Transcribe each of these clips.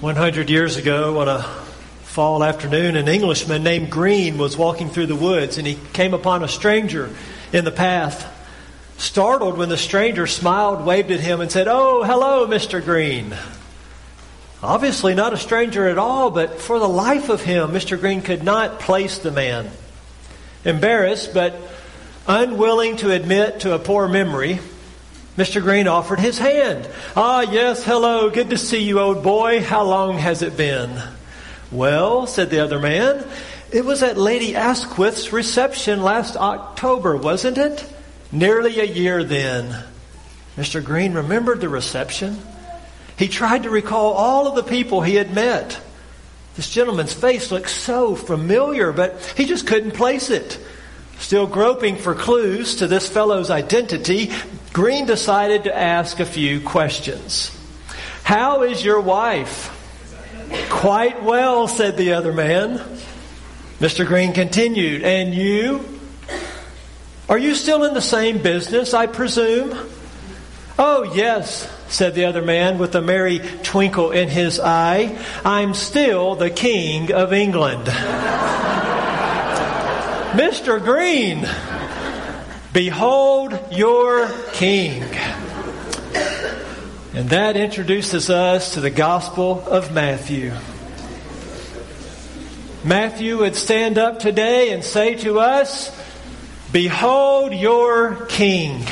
100 years ago, on a fall afternoon, an Englishman named Green was walking through the woods and he came upon a stranger in the path. Startled when the stranger smiled, waved at him, and said, Oh, hello, Mr. Green. Obviously, not a stranger at all, but for the life of him, Mr. Green could not place the man. Embarrassed, but unwilling to admit to a poor memory, Mr. Green offered his hand. Ah, yes, hello, good to see you, old boy. How long has it been? Well, said the other man, it was at Lady Asquith's reception last October, wasn't it? Nearly a year then. Mr. Green remembered the reception. He tried to recall all of the people he had met. This gentleman's face looked so familiar, but he just couldn't place it. Still groping for clues to this fellow's identity, Green decided to ask a few questions. How is your wife? Quite well, said the other man. Mr. Green continued, And you? Are you still in the same business, I presume? Oh, yes, said the other man with a merry twinkle in his eye. I'm still the King of England. Mr. Green, behold your King. And that introduces us to the Gospel of Matthew. Matthew would stand up today and say to us, Behold your King.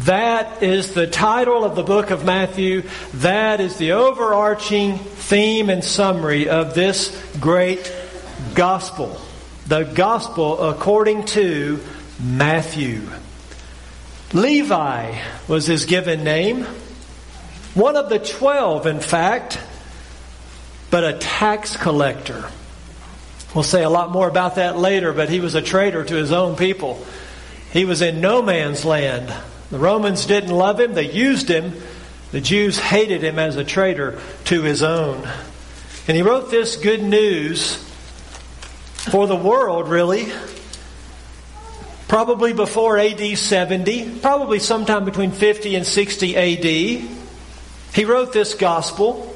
That is the title of the book of Matthew. That is the overarching theme and summary of this great gospel the gospel according to Matthew. Levi was his given name, one of the twelve, in fact, but a tax collector. We'll say a lot more about that later, but he was a traitor to his own people. He was in no man's land. The Romans didn't love him, they used him. The Jews hated him as a traitor to his own. And he wrote this good news for the world, really. Probably before AD 70, probably sometime between 50 and 60 AD. He wrote this gospel.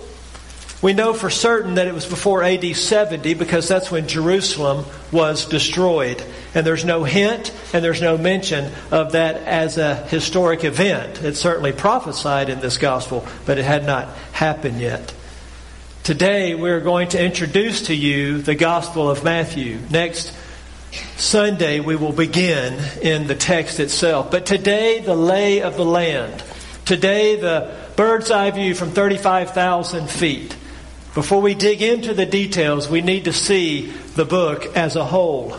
We know for certain that it was before AD 70 because that's when Jerusalem was destroyed. And there's no hint and there's no mention of that as a historic event. It's certainly prophesied in this gospel, but it had not happened yet. Today we're going to introduce to you the Gospel of Matthew. Next Sunday we will begin in the text itself. But today the lay of the land. Today the bird's eye view from 35,000 feet. Before we dig into the details, we need to see the book as a whole.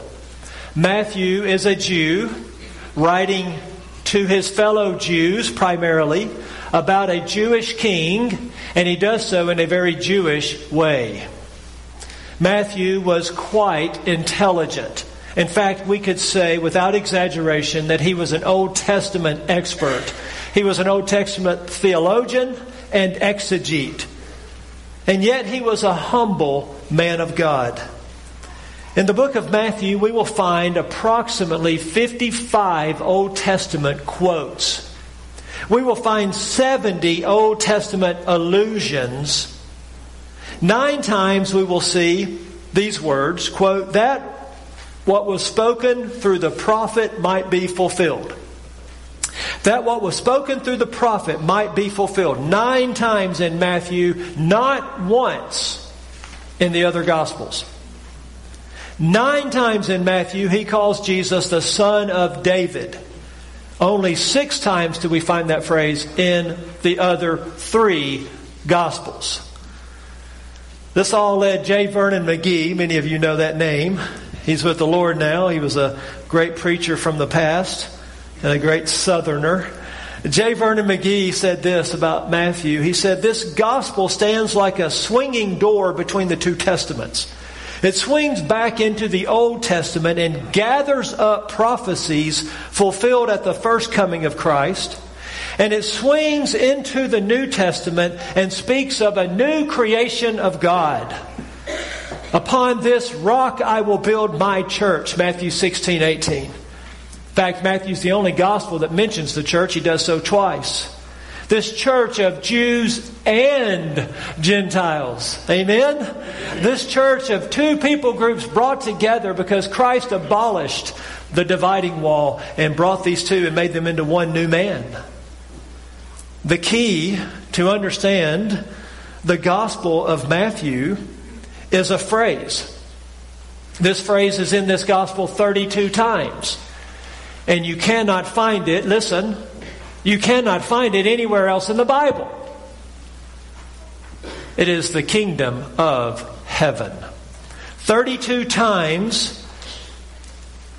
Matthew is a Jew writing to his fellow Jews primarily about a Jewish king, and he does so in a very Jewish way. Matthew was quite intelligent. In fact, we could say without exaggeration that he was an Old Testament expert. He was an Old Testament theologian and exegete. And yet he was a humble man of God. In the book of Matthew, we will find approximately 55 Old Testament quotes we will find 70 Old Testament allusions. Nine times we will see these words, quote, that what was spoken through the prophet might be fulfilled. That what was spoken through the prophet might be fulfilled. Nine times in Matthew, not once in the other Gospels. Nine times in Matthew, he calls Jesus the son of David. Only six times do we find that phrase in the other three Gospels. This all led J. Vernon McGee. Many of you know that name. He's with the Lord now. He was a great preacher from the past and a great southerner. J. Vernon McGee said this about Matthew. He said, This gospel stands like a swinging door between the two testaments. It swings back into the Old Testament and gathers up prophecies fulfilled at the first coming of Christ. And it swings into the New Testament and speaks of a new creation of God. Upon this rock I will build my church, Matthew 16, 18. In fact, Matthew's the only gospel that mentions the church. He does so twice. This church of Jews and Gentiles. Amen? This church of two people groups brought together because Christ abolished the dividing wall and brought these two and made them into one new man. The key to understand the Gospel of Matthew is a phrase. This phrase is in this Gospel 32 times. And you cannot find it, listen, you cannot find it anywhere else in the Bible. It is the kingdom of heaven. 32 times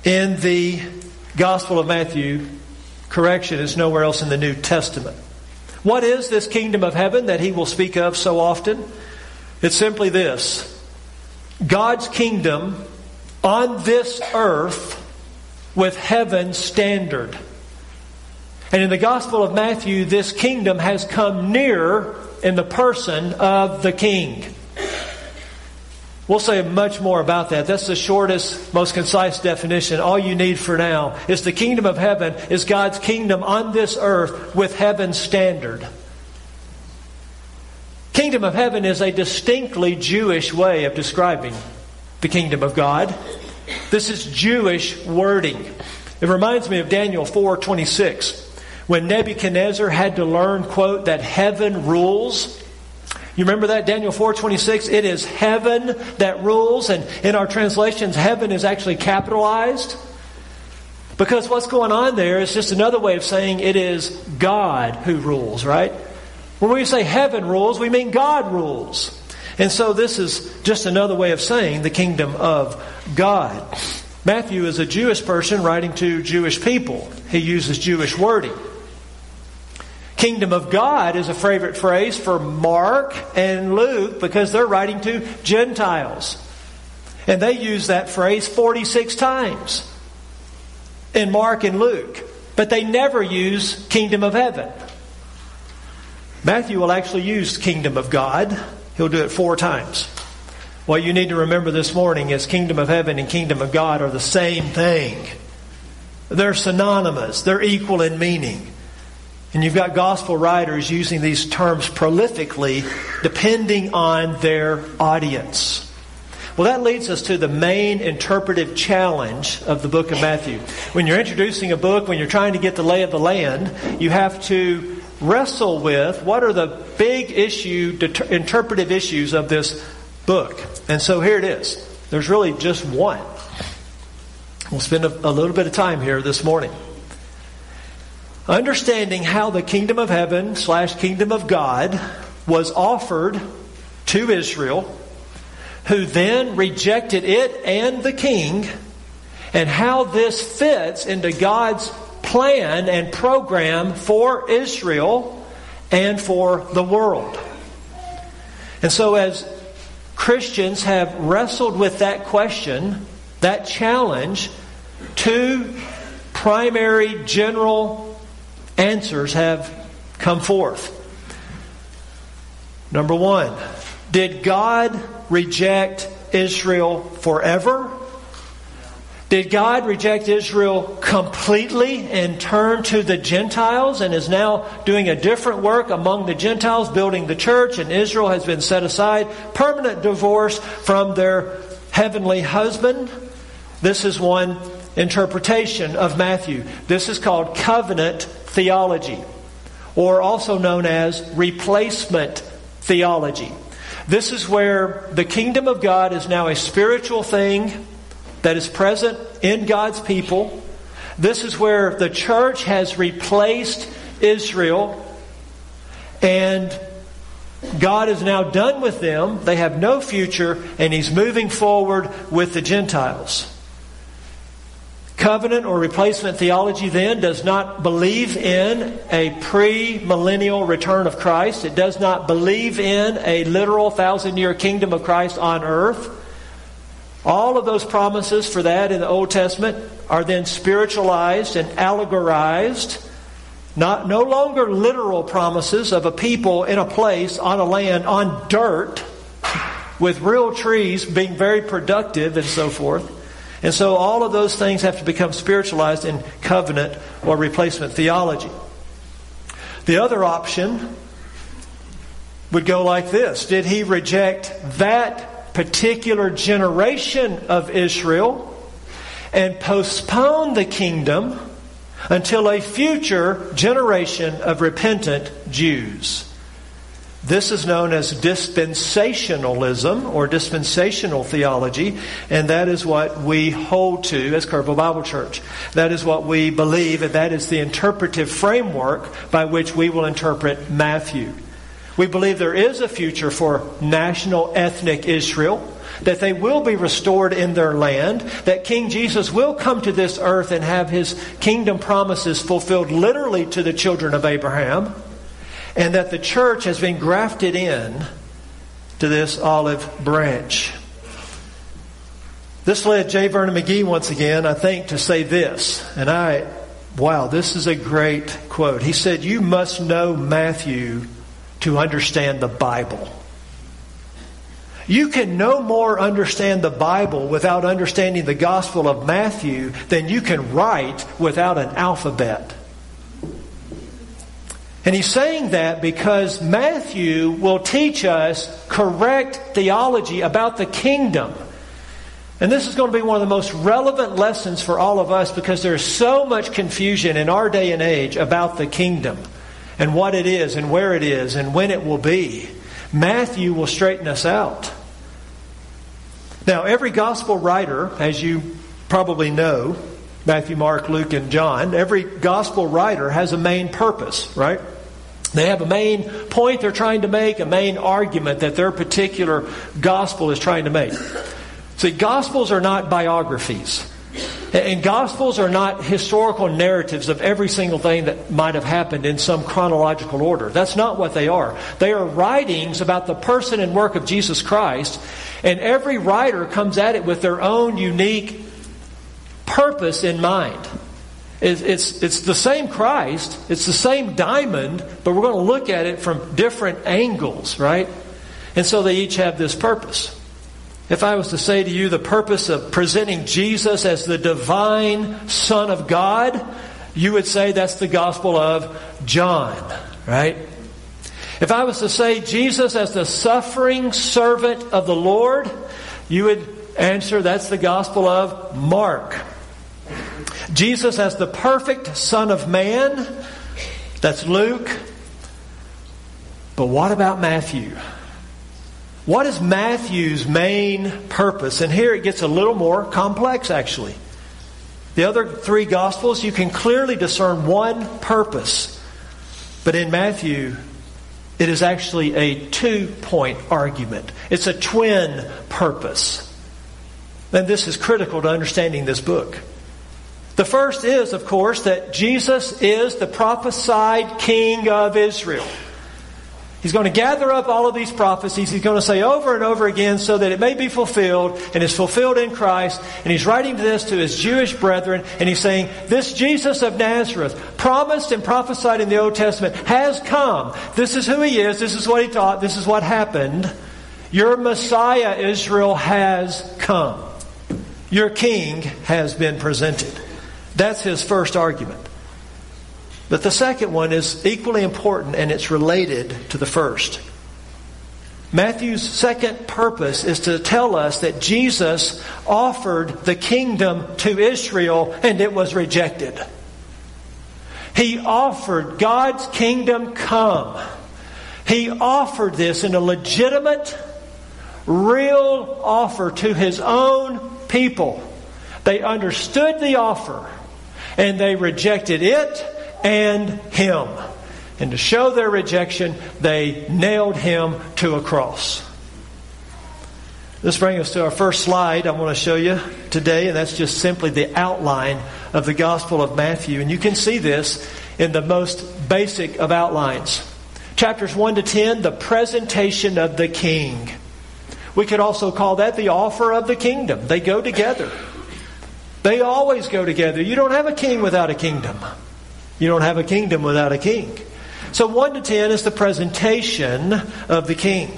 in the Gospel of Matthew, correction is nowhere else in the New Testament. What is this kingdom of heaven that he will speak of so often? It's simply this God's kingdom on this earth with heaven's standard. And in the Gospel of Matthew, this kingdom has come near in the person of the King. We'll say much more about that. That's the shortest, most concise definition. All you need for now is the kingdom of heaven is God's kingdom on this earth with heaven's standard. Kingdom of heaven is a distinctly Jewish way of describing the kingdom of God. This is Jewish wording. It reminds me of Daniel 4:26 when Nebuchadnezzar had to learn quote that heaven rules you remember that Daniel 4:26 it is heaven that rules and in our translations heaven is actually capitalized because what's going on there is just another way of saying it is God who rules, right? When we say heaven rules, we mean God rules. And so this is just another way of saying the kingdom of God. Matthew is a Jewish person writing to Jewish people. He uses Jewish wording. Kingdom of God is a favorite phrase for Mark and Luke because they're writing to Gentiles. And they use that phrase 46 times in Mark and Luke. But they never use kingdom of heaven. Matthew will actually use kingdom of God. He'll do it four times. What you need to remember this morning is kingdom of heaven and kingdom of God are the same thing. They're synonymous. They're equal in meaning. And you've got gospel writers using these terms prolifically depending on their audience. Well, that leads us to the main interpretive challenge of the book of Matthew. When you're introducing a book, when you're trying to get the lay of the land, you have to wrestle with what are the big issue, interpretive issues of this book. And so here it is. There's really just one. We'll spend a, a little bit of time here this morning understanding how the kingdom of heaven slash kingdom of God was offered to Israel, who then rejected it and the king, and how this fits into God's plan and program for Israel and for the world. And so, as Christians have wrestled with that question, that challenge, two primary general answers have come forth. Number one, did God reject Israel forever? Did God reject Israel completely and turn to the Gentiles and is now doing a different work among the Gentiles, building the church, and Israel has been set aside? Permanent divorce from their heavenly husband? This is one interpretation of Matthew. This is called covenant theology, or also known as replacement theology. This is where the kingdom of God is now a spiritual thing that is present in God's people. This is where the church has replaced Israel and God is now done with them. They have no future and He's moving forward with the Gentiles. Covenant or replacement theology then does not believe in a pre-millennial return of Christ. It does not believe in a literal thousand year kingdom of Christ on earth. All of those promises for that in the Old Testament are then spiritualized and allegorized. Not, no longer literal promises of a people in a place, on a land, on dirt, with real trees being very productive and so forth. And so all of those things have to become spiritualized in covenant or replacement theology. The other option would go like this Did he reject that particular generation of Israel and postpone the kingdom until a future generation of repentant Jews? This is known as dispensationalism or dispensational theology, and that is what we hold to as Kerrville Bible Church. That is what we believe, and that is the interpretive framework by which we will interpret Matthew. We believe there is a future for national ethnic Israel, that they will be restored in their land, that King Jesus will come to this earth and have his kingdom promises fulfilled literally to the children of Abraham and that the church has been grafted in to this olive branch. This led J. Vernon McGee once again, I think, to say this, and I, wow, this is a great quote. He said, You must know Matthew to understand the Bible. You can no more understand the Bible without understanding the Gospel of Matthew than you can write without an alphabet. And he's saying that because Matthew will teach us correct theology about the kingdom. And this is going to be one of the most relevant lessons for all of us because there's so much confusion in our day and age about the kingdom and what it is and where it is and when it will be. Matthew will straighten us out. Now, every gospel writer, as you probably know, Matthew, Mark, Luke, and John, every gospel writer has a main purpose, right? They have a main point they're trying to make, a main argument that their particular gospel is trying to make. See, gospels are not biographies. And gospels are not historical narratives of every single thing that might have happened in some chronological order. That's not what they are. They are writings about the person and work of Jesus Christ, and every writer comes at it with their own unique purpose in mind. It's, it's, it's the same Christ, it's the same diamond, but we're going to look at it from different angles, right? And so they each have this purpose. If I was to say to you the purpose of presenting Jesus as the divine Son of God, you would say that's the Gospel of John, right? If I was to say Jesus as the suffering servant of the Lord, you would answer that's the Gospel of Mark. Jesus as the perfect Son of Man, that's Luke. But what about Matthew? What is Matthew's main purpose? And here it gets a little more complex, actually. The other three Gospels, you can clearly discern one purpose. But in Matthew, it is actually a two point argument, it's a twin purpose. And this is critical to understanding this book. The first is, of course, that Jesus is the prophesied King of Israel. He's going to gather up all of these prophecies. He's going to say over and over again so that it may be fulfilled and is fulfilled in Christ. And he's writing this to his Jewish brethren and he's saying, This Jesus of Nazareth, promised and prophesied in the Old Testament, has come. This is who he is. This is what he taught. This is what happened. Your Messiah, Israel, has come. Your King has been presented. That's his first argument. But the second one is equally important and it's related to the first. Matthew's second purpose is to tell us that Jesus offered the kingdom to Israel and it was rejected. He offered God's kingdom come. He offered this in a legitimate, real offer to his own people. They understood the offer and they rejected it and him. And to show their rejection, they nailed him to a cross. This brings us to our first slide I want to show you today, and that's just simply the outline of the Gospel of Matthew. And you can see this in the most basic of outlines. Chapters 1 to 10, the presentation of the king. We could also call that the offer of the kingdom. They go together. They always go together. You don't have a king without a kingdom. You don't have a kingdom without a king. So 1 to 10 is the presentation of the king.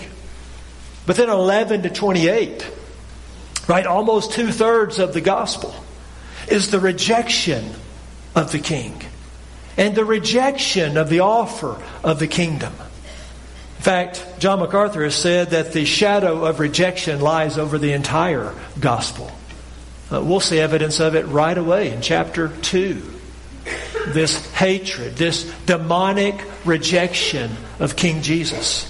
But then 11 to 28, right, almost two thirds of the gospel, is the rejection of the king. and the rejection of the offer of the kingdom. In fact, John MacArthur has said that the shadow of rejection lies over the entire gospel. Uh, we'll see evidence of it right away in chapter 2. This hatred, this demonic rejection of King Jesus.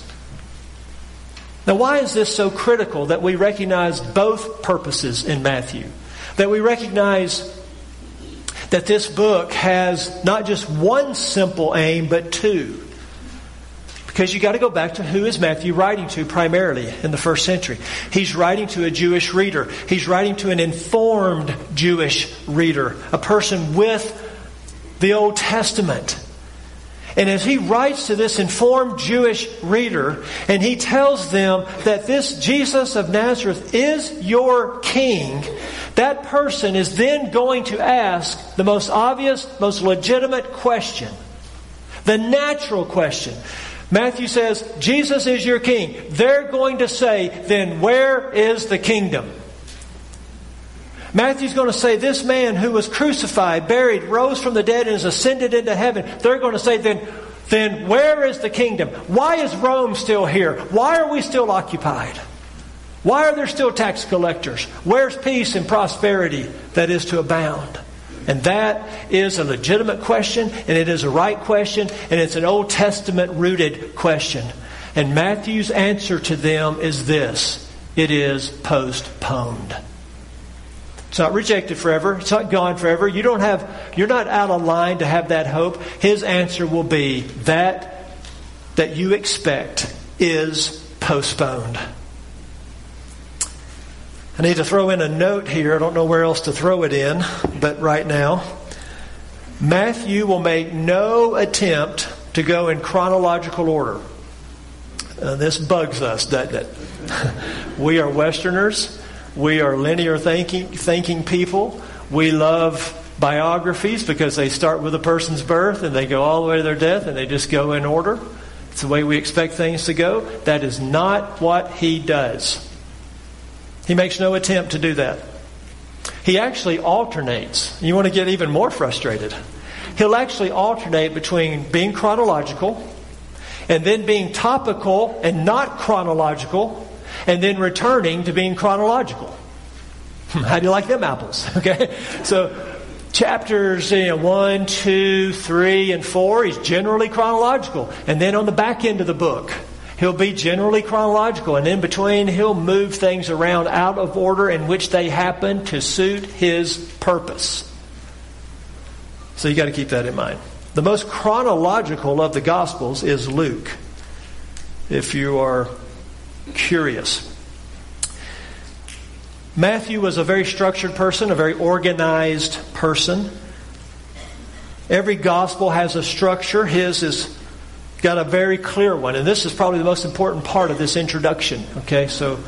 Now, why is this so critical that we recognize both purposes in Matthew? That we recognize that this book has not just one simple aim, but two. Because you got to go back to who is Matthew writing to primarily in the first century. He's writing to a Jewish reader. He's writing to an informed Jewish reader, a person with the Old Testament. And as he writes to this informed Jewish reader, and he tells them that this Jesus of Nazareth is your king, that person is then going to ask the most obvious, most legitimate question. The natural question. Matthew says, Jesus is your king. They're going to say, then where is the kingdom? Matthew's going to say, This man who was crucified, buried, rose from the dead, and is ascended into heaven. They're going to say, Then, then where is the kingdom? Why is Rome still here? Why are we still occupied? Why are there still tax collectors? Where's peace and prosperity that is to abound? And that is a legitimate question, and it is a right question, and it's an Old Testament rooted question. And Matthew's answer to them is this it is postponed. It's not rejected forever. It's not gone forever. You don't have, you're not out of line to have that hope. His answer will be that that you expect is postponed. I need to throw in a note here. I don't know where else to throw it in, but right now, Matthew will make no attempt to go in chronological order. Uh, this bugs us, doesn't it? we are Westerners. We are linear thinking, thinking people. We love biographies because they start with a person's birth and they go all the way to their death and they just go in order. It's the way we expect things to go. That is not what he does. He makes no attempt to do that. He actually alternates. You want to get even more frustrated. He'll actually alternate between being chronological and then being topical and not chronological and then returning to being chronological. How do you like them apples? Okay, so chapters you know, 1, 2, 3, and 4, he's generally chronological. And then on the back end of the book, he'll be generally chronological. And in between, he'll move things around out of order in which they happen to suit his purpose. So you got to keep that in mind. The most chronological of the Gospels is Luke. If you are curious. Matthew was a very structured person, a very organized person. Every gospel has a structure. His is got a very clear one. And this is probably the most important part of this introduction. Okay, so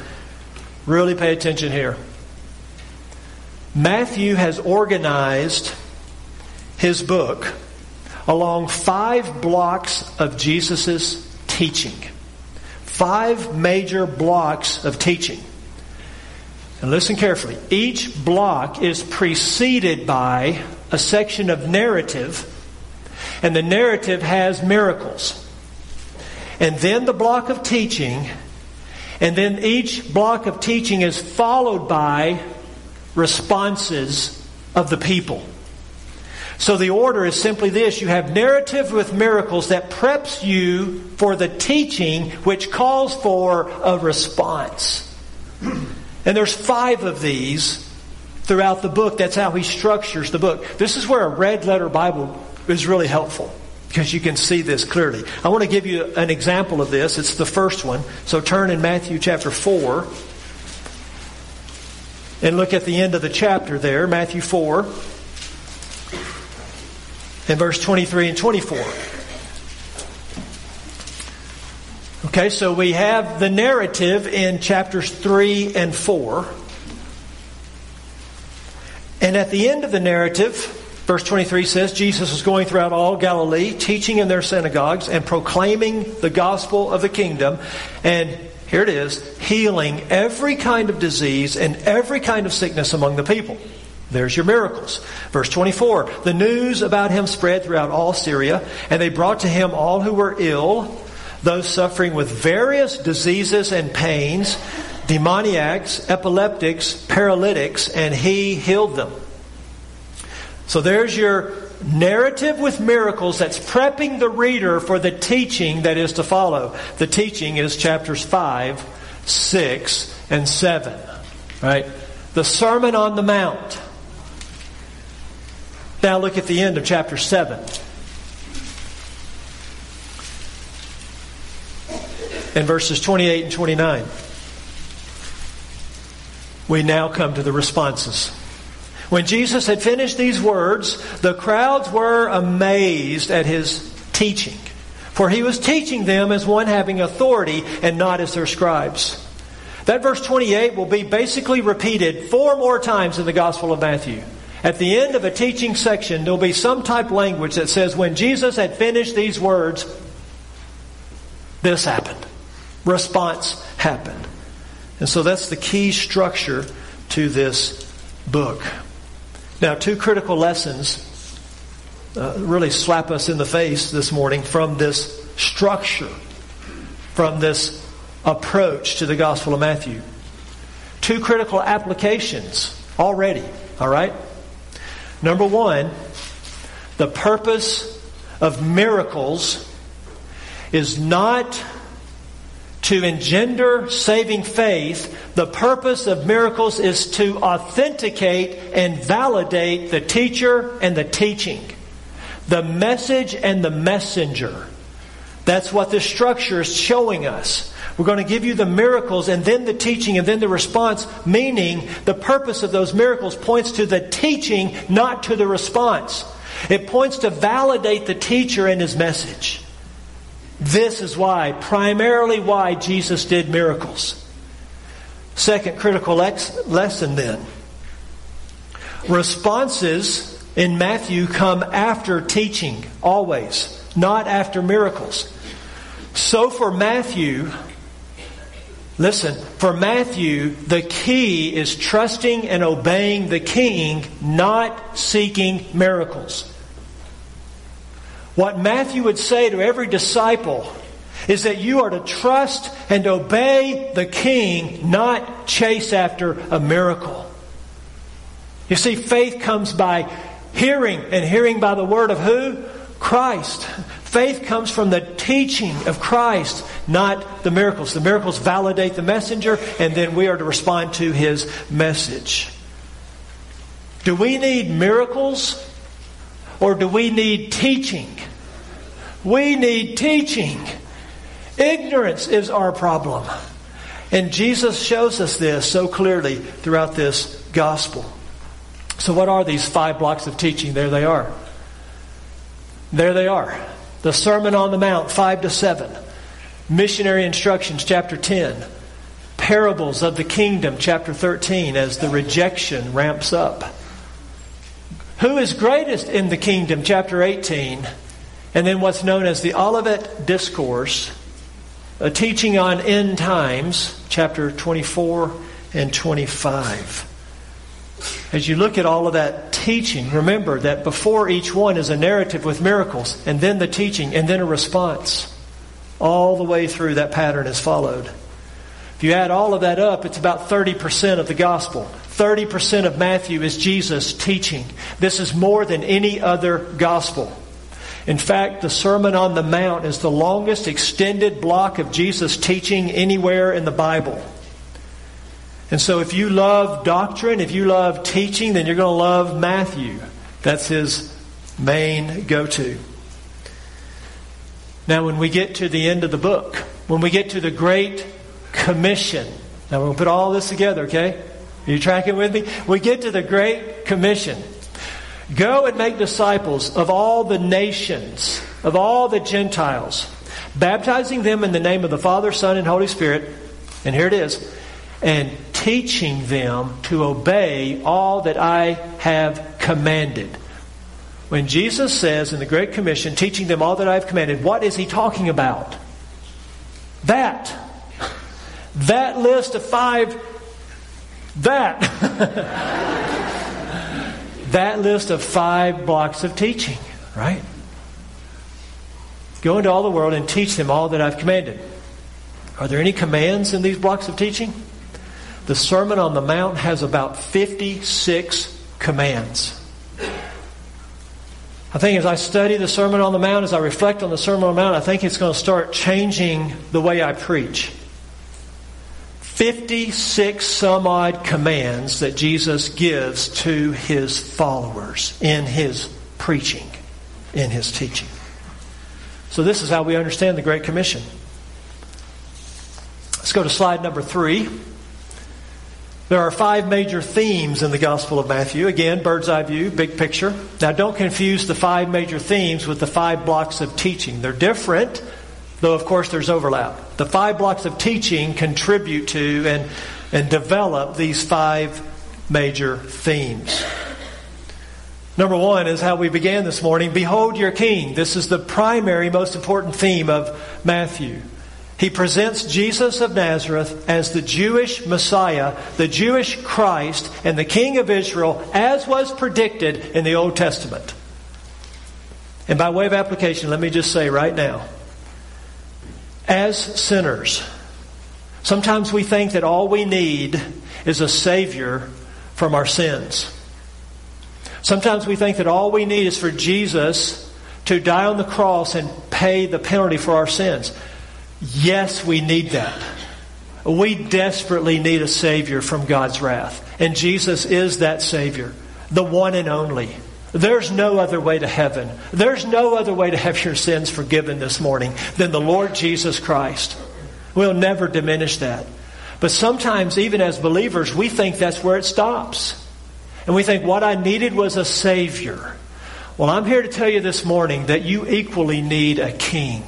really pay attention here. Matthew has organized his book along five blocks of Jesus' teaching five major blocks of teaching. And listen carefully. Each block is preceded by a section of narrative, and the narrative has miracles. And then the block of teaching, and then each block of teaching is followed by responses of the people. So the order is simply this you have narrative with miracles that preps you for the teaching which calls for a response. And there's five of these throughout the book. That's how he structures the book. This is where a red letter Bible is really helpful because you can see this clearly. I want to give you an example of this. It's the first one. So turn in Matthew chapter 4 and look at the end of the chapter there, Matthew 4 in verse 23 and 24. Okay, so we have the narrative in chapters 3 and 4. And at the end of the narrative, verse 23 says Jesus was going throughout all Galilee, teaching in their synagogues and proclaiming the gospel of the kingdom. And here it is healing every kind of disease and every kind of sickness among the people. There's your miracles. Verse 24. The news about him spread throughout all Syria, and they brought to him all who were ill, those suffering with various diseases and pains, demoniacs, epileptics, paralytics, and he healed them. So there's your narrative with miracles that's prepping the reader for the teaching that is to follow. The teaching is chapters 5, 6, and 7. Right? The Sermon on the Mount. Now look at the end of chapter 7. In verses 28 and 29. We now come to the responses. When Jesus had finished these words, the crowds were amazed at his teaching. For he was teaching them as one having authority and not as their scribes. That verse 28 will be basically repeated four more times in the Gospel of Matthew. At the end of a teaching section, there'll be some type language that says, when Jesus had finished these words, this happened. Response happened. And so that's the key structure to this book. Now, two critical lessons uh, really slap us in the face this morning from this structure, from this approach to the Gospel of Matthew. Two critical applications already, all right? Number one, the purpose of miracles is not to engender saving faith, the purpose of miracles is to authenticate and validate the teacher and the teaching, the message and the messenger. That's what the structure is showing us. We're going to give you the miracles and then the teaching and then the response, meaning the purpose of those miracles points to the teaching, not to the response. It points to validate the teacher and his message. This is why, primarily why Jesus did miracles. Second critical lesson then. Responses in Matthew come after teaching, always, not after miracles. So for Matthew, listen, for Matthew, the key is trusting and obeying the king, not seeking miracles. What Matthew would say to every disciple is that you are to trust and obey the king, not chase after a miracle. You see, faith comes by hearing, and hearing by the word of who? Christ. Faith comes from the teaching of Christ, not the miracles. The miracles validate the messenger, and then we are to respond to his message. Do we need miracles? Or do we need teaching? We need teaching. Ignorance is our problem. And Jesus shows us this so clearly throughout this gospel. So, what are these five blocks of teaching? There they are. There they are. The Sermon on the Mount, 5 to 7. Missionary Instructions, chapter 10. Parables of the Kingdom, chapter 13, as the rejection ramps up. Who is greatest in the kingdom? Chapter 18. And then what's known as the Olivet Discourse, a teaching on end times, chapter 24 and 25. As you look at all of that teaching, remember that before each one is a narrative with miracles, and then the teaching, and then a response. All the way through, that pattern is followed. If you add all of that up, it's about 30% of the gospel. 30% of Matthew is Jesus teaching. This is more than any other gospel. In fact, the Sermon on the Mount is the longest extended block of Jesus teaching anywhere in the Bible. And so if you love doctrine, if you love teaching, then you're going to love Matthew. That's his main go to. Now, when we get to the end of the book, when we get to the Great Commission, now we'll put all this together, okay? Are you tracking with me? We get to the Great Commission. Go and make disciples of all the nations, of all the Gentiles, baptizing them in the name of the Father, Son, and Holy Spirit. And here it is. And teaching them to obey all that I have commanded. When Jesus says in the Great Commission, teaching them all that I have commanded, what is he talking about? That. That list of five that. that list of five blocks of teaching, right? Go into all the world and teach them all that I've commanded. Are there any commands in these blocks of teaching? The Sermon on the Mount has about 56 commands. I think as I study the Sermon on the Mount, as I reflect on the Sermon on the Mount, I think it's going to start changing the way I preach. 56 some odd commands that Jesus gives to his followers in his preaching, in his teaching. So, this is how we understand the Great Commission. Let's go to slide number three. There are five major themes in the Gospel of Matthew. Again, bird's eye view, big picture. Now, don't confuse the five major themes with the five blocks of teaching. They're different, though, of course, there's overlap. The five blocks of teaching contribute to and, and develop these five major themes. Number one is how we began this morning Behold your King. This is the primary, most important theme of Matthew. He presents Jesus of Nazareth as the Jewish Messiah, the Jewish Christ, and the King of Israel, as was predicted in the Old Testament. And by way of application, let me just say right now as sinners, sometimes we think that all we need is a Savior from our sins. Sometimes we think that all we need is for Jesus to die on the cross and pay the penalty for our sins. Yes, we need that. We desperately need a Savior from God's wrath. And Jesus is that Savior, the one and only. There's no other way to heaven. There's no other way to have your sins forgiven this morning than the Lord Jesus Christ. We'll never diminish that. But sometimes, even as believers, we think that's where it stops. And we think what I needed was a Savior. Well, I'm here to tell you this morning that you equally need a King.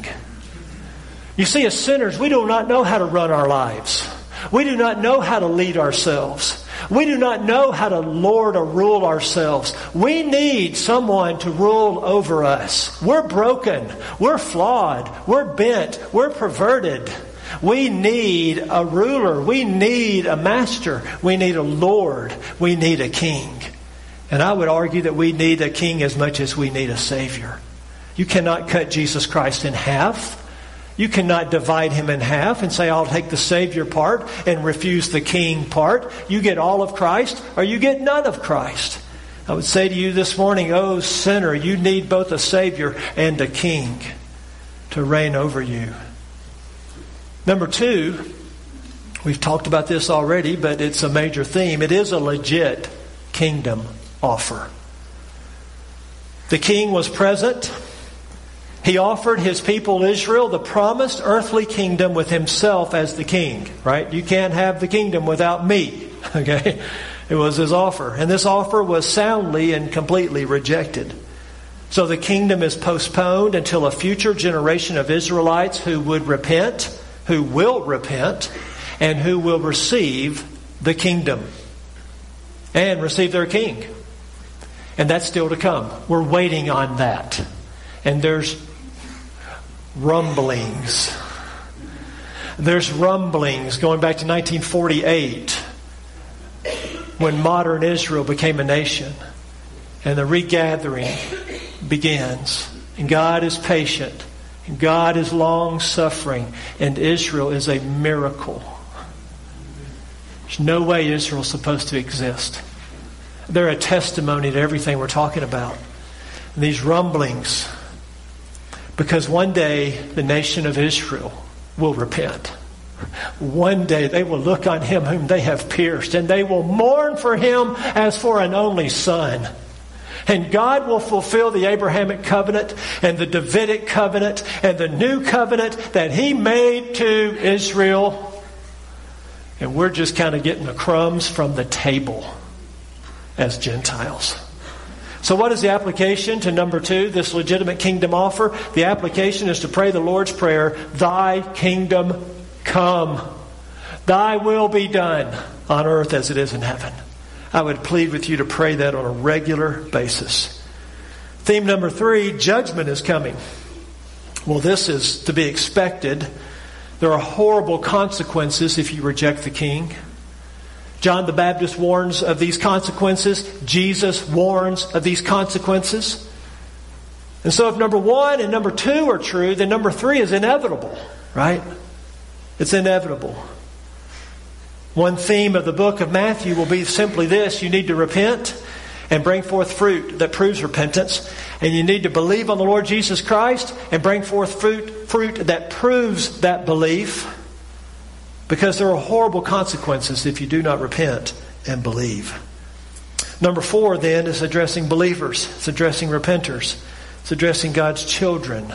You see, as sinners, we do not know how to run our lives. We do not know how to lead ourselves. We do not know how to lord or rule ourselves. We need someone to rule over us. We're broken. We're flawed. We're bent. We're perverted. We need a ruler. We need a master. We need a Lord. We need a king. And I would argue that we need a king as much as we need a savior. You cannot cut Jesus Christ in half. You cannot divide him in half and say, I'll take the Savior part and refuse the King part. You get all of Christ or you get none of Christ. I would say to you this morning, oh sinner, you need both a Savior and a King to reign over you. Number two, we've talked about this already, but it's a major theme. It is a legit kingdom offer. The king was present. He offered his people Israel the promised earthly kingdom with himself as the king, right? You can't have the kingdom without me, okay? It was his offer. And this offer was soundly and completely rejected. So the kingdom is postponed until a future generation of Israelites who would repent, who will repent, and who will receive the kingdom and receive their king. And that's still to come. We're waiting on that. And there's rumblings. There's rumblings going back to 1948 when modern Israel became a nation and the regathering begins. And God is patient. And God is long suffering. And Israel is a miracle. There's no way Israel's supposed to exist. They're a testimony to everything we're talking about. And these rumblings because one day the nation of Israel will repent. One day they will look on him whom they have pierced, and they will mourn for him as for an only son. And God will fulfill the Abrahamic covenant and the Davidic covenant and the new covenant that he made to Israel. And we're just kind of getting the crumbs from the table as Gentiles. So, what is the application to number two, this legitimate kingdom offer? The application is to pray the Lord's Prayer Thy kingdom come, Thy will be done on earth as it is in heaven. I would plead with you to pray that on a regular basis. Theme number three judgment is coming. Well, this is to be expected. There are horrible consequences if you reject the king. John the Baptist warns of these consequences. Jesus warns of these consequences. And so if number one and number two are true, then number three is inevitable, right? It's inevitable. One theme of the book of Matthew will be simply this you need to repent and bring forth fruit that proves repentance. And you need to believe on the Lord Jesus Christ and bring forth fruit, fruit that proves that belief. Because there are horrible consequences if you do not repent and believe. Number four, then, is addressing believers, it's addressing repenters, it's addressing God's children.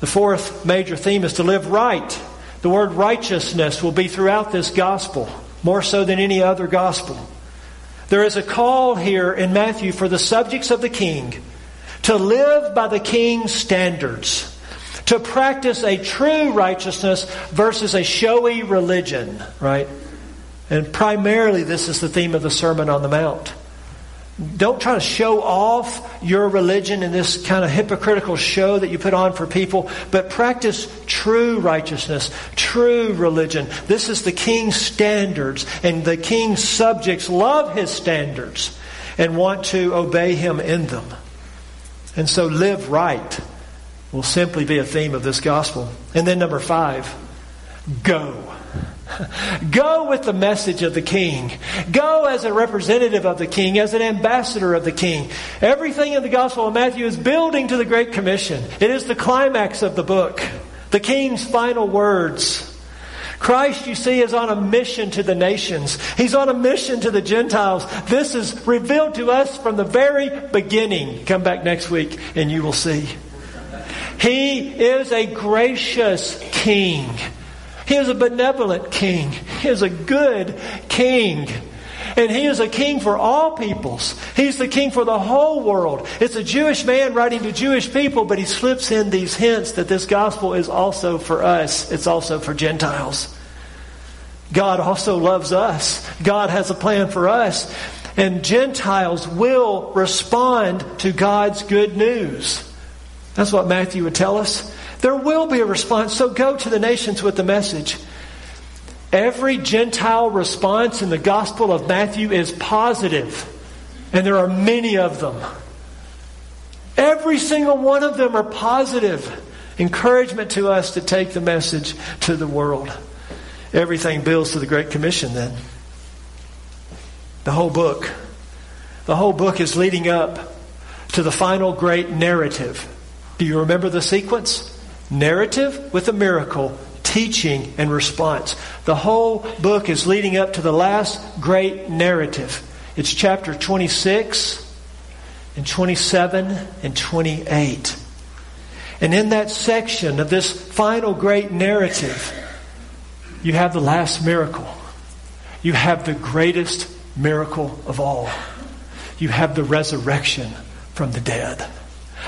The fourth major theme is to live right. The word righteousness will be throughout this gospel, more so than any other gospel. There is a call here in Matthew for the subjects of the king to live by the king's standards to practice a true righteousness versus a showy religion, right? And primarily, this is the theme of the Sermon on the Mount. Don't try to show off your religion in this kind of hypocritical show that you put on for people, but practice true righteousness, true religion. This is the king's standards, and the king's subjects love his standards and want to obey him in them. And so live right will simply be a theme of this gospel. And then number five, go. Go with the message of the king. Go as a representative of the king, as an ambassador of the king. Everything in the Gospel of Matthew is building to the Great Commission. It is the climax of the book, the king's final words. Christ, you see, is on a mission to the nations. He's on a mission to the Gentiles. This is revealed to us from the very beginning. Come back next week and you will see. He is a gracious king. He is a benevolent king. He is a good king. And he is a king for all peoples. He's the king for the whole world. It's a Jewish man writing to Jewish people, but he slips in these hints that this gospel is also for us. It's also for Gentiles. God also loves us. God has a plan for us. And Gentiles will respond to God's good news. That's what Matthew would tell us. There will be a response, so go to the nations with the message. Every Gentile response in the Gospel of Matthew is positive, and there are many of them. Every single one of them are positive. Encouragement to us to take the message to the world. Everything builds to the Great Commission then. The whole book. The whole book is leading up to the final great narrative do you remember the sequence? Narrative with a miracle, teaching and response. The whole book is leading up to the last great narrative. It's chapter 26 and 27 and 28. And in that section of this final great narrative, you have the last miracle. You have the greatest miracle of all. You have the resurrection from the dead.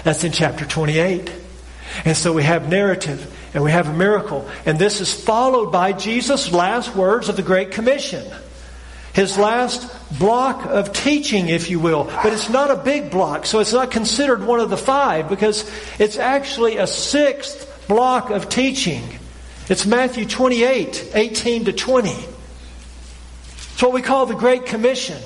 That's in chapter 28. And so we have narrative and we have a miracle. And this is followed by Jesus' last words of the Great Commission. His last block of teaching, if you will. But it's not a big block, so it's not considered one of the five because it's actually a sixth block of teaching. It's Matthew 28, 18 to 20. It's what we call the Great Commission.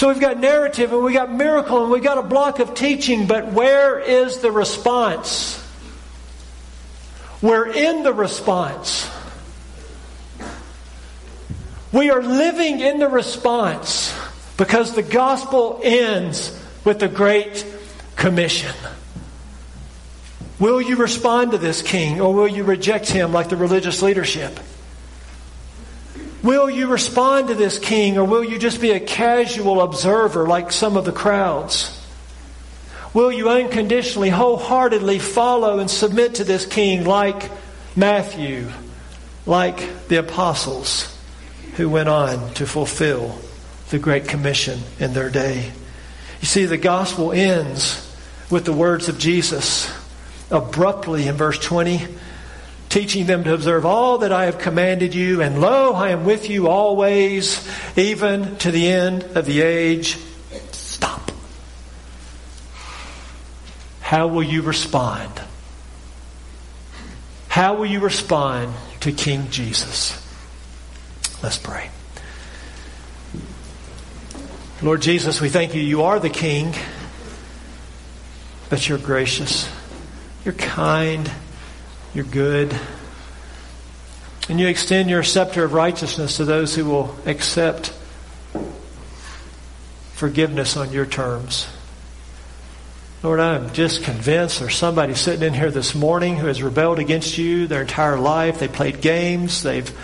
So we've got narrative and we've got miracle and we've got a block of teaching, but where is the response? We're in the response. We are living in the response because the gospel ends with the Great Commission. Will you respond to this king or will you reject him like the religious leadership? Will you respond to this king or will you just be a casual observer like some of the crowds? Will you unconditionally, wholeheartedly follow and submit to this king like Matthew, like the apostles who went on to fulfill the Great Commission in their day? You see, the gospel ends with the words of Jesus abruptly in verse 20 teaching them to observe all that I have commanded you, and lo, I am with you always, even to the end of the age. Stop. How will you respond? How will you respond to King Jesus? Let's pray. Lord Jesus, we thank you. You are the King, but you're gracious. You're kind. You're good. And you extend your scepter of righteousness to those who will accept forgiveness on your terms. Lord, I'm just convinced there's somebody sitting in here this morning who has rebelled against you their entire life. They played games. They've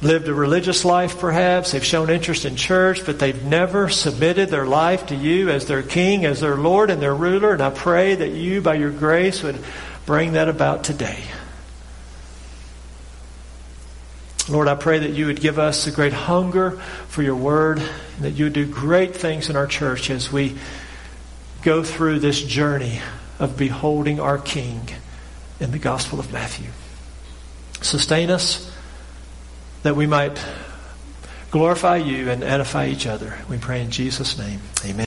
lived a religious life, perhaps. They've shown interest in church, but they've never submitted their life to you as their king, as their Lord and their ruler. And I pray that you, by your grace, would bring that about today. Lord, I pray that you would give us a great hunger for your word, and that you would do great things in our church as we go through this journey of beholding our King in the Gospel of Matthew. Sustain us that we might glorify you and edify each other. We pray in Jesus' name. Amen.